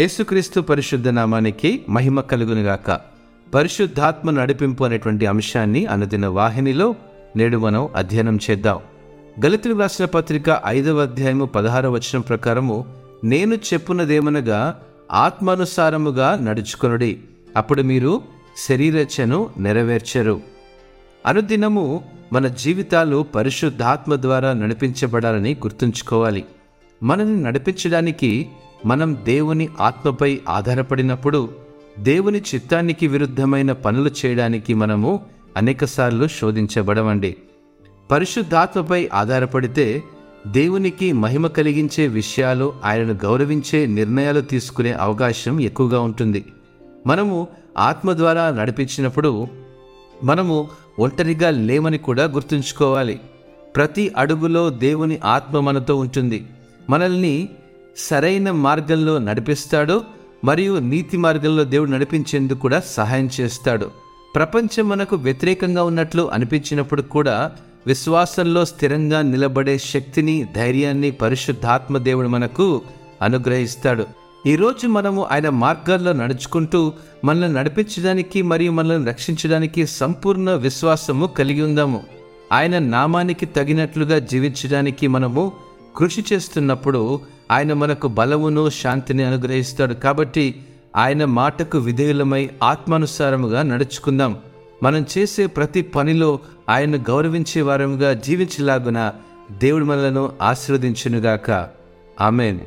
యేసుక్రీస్తు పరిశుద్ధ నామానికి మహిమ కలుగునుగాక. పరిశుద్ధాత్మ నడిపింపు అనేటువంటి అంశాన్ని అనుదిన వాహినిలో నేడు మనం అధ్యయనం చేద్దాం. గలితులు రాసిన పత్రిక ఐదవ అధ్యాయము పదహార వచనం ప్రకారము నేను చెప్పున్నదేమనగా ఆత్మానుసారముగా నడుచుకొనుడి అప్పుడు మీరు శరీరచను నెరవేర్చరు. అనుదినము మన జీవితాలు పరిశుద్ధాత్మ ద్వారా నడిపించబడాలని గుర్తుంచుకోవాలి. మనల్ని నడిపించడానికి మనం దేవుని ఆత్మపై ఆధారపడినప్పుడు దేవుని చిత్తానికి విరుద్ధమైన పనులు చేయడానికి మనము అనేకసార్లు శోధించబడవండి. పరిశుద్ధాత్మపై ఆధారపడితే దేవునికి మహిమ కలిగించే విషయాలు ఆయనను గౌరవించే నిర్ణయాలు తీసుకునే అవకాశం ఎక్కువగా ఉంటుంది. మనము ఆత్మ ద్వారా నడిపించినప్పుడు మనము ఒంటరిగా లేమని కూడా గుర్తుంచుకోవాలి. ప్రతి అడుగులో దేవుని ఆత్మ మనతో ఉంటుంది. మనల్ని సరైన మార్గంలో నడిపిస్తాడు మరియు నీతి మార్గంలో దేవుడు నడిపించేందుకు కూడా సహాయం చేస్తాడు. ప్రపంచం మనకు వ్యతిరేకంగా ఉన్నట్లు అనిపించినప్పుడు కూడా విశ్వాసంలో స్థిరంగా నిలబడే శక్తిని ధైర్యాన్ని పరిశుద్ధాత్మ దేవుడు మనకు అనుగ్రహిస్తాడు. ఈరోజు మనము ఆయన మార్గాల్లో నడుచుకుంటూ మనల్ని నడిపించడానికి మరియు మనల్ని రక్షించడానికి సంపూర్ణ విశ్వాసము కలిగి ఉందాము. ఆయన నామానికి తగినట్లుగా జీవించడానికి మనము కృషి చేస్తున్నప్పుడు ఆయన మనకు బలమును శాంతిని అనుగ్రహిస్తాడు. కాబట్టి ఆయన మాటకు విధేయులమై ఆత్మానుసారముగా నడుచుకుందాం. మనం చేసే ప్రతి పనిలో ఆయన గౌరవించే వారముగా జీవించలాగున దేవుడు మనలను ఆశీర్వదించునుగాక. ఆమెన్.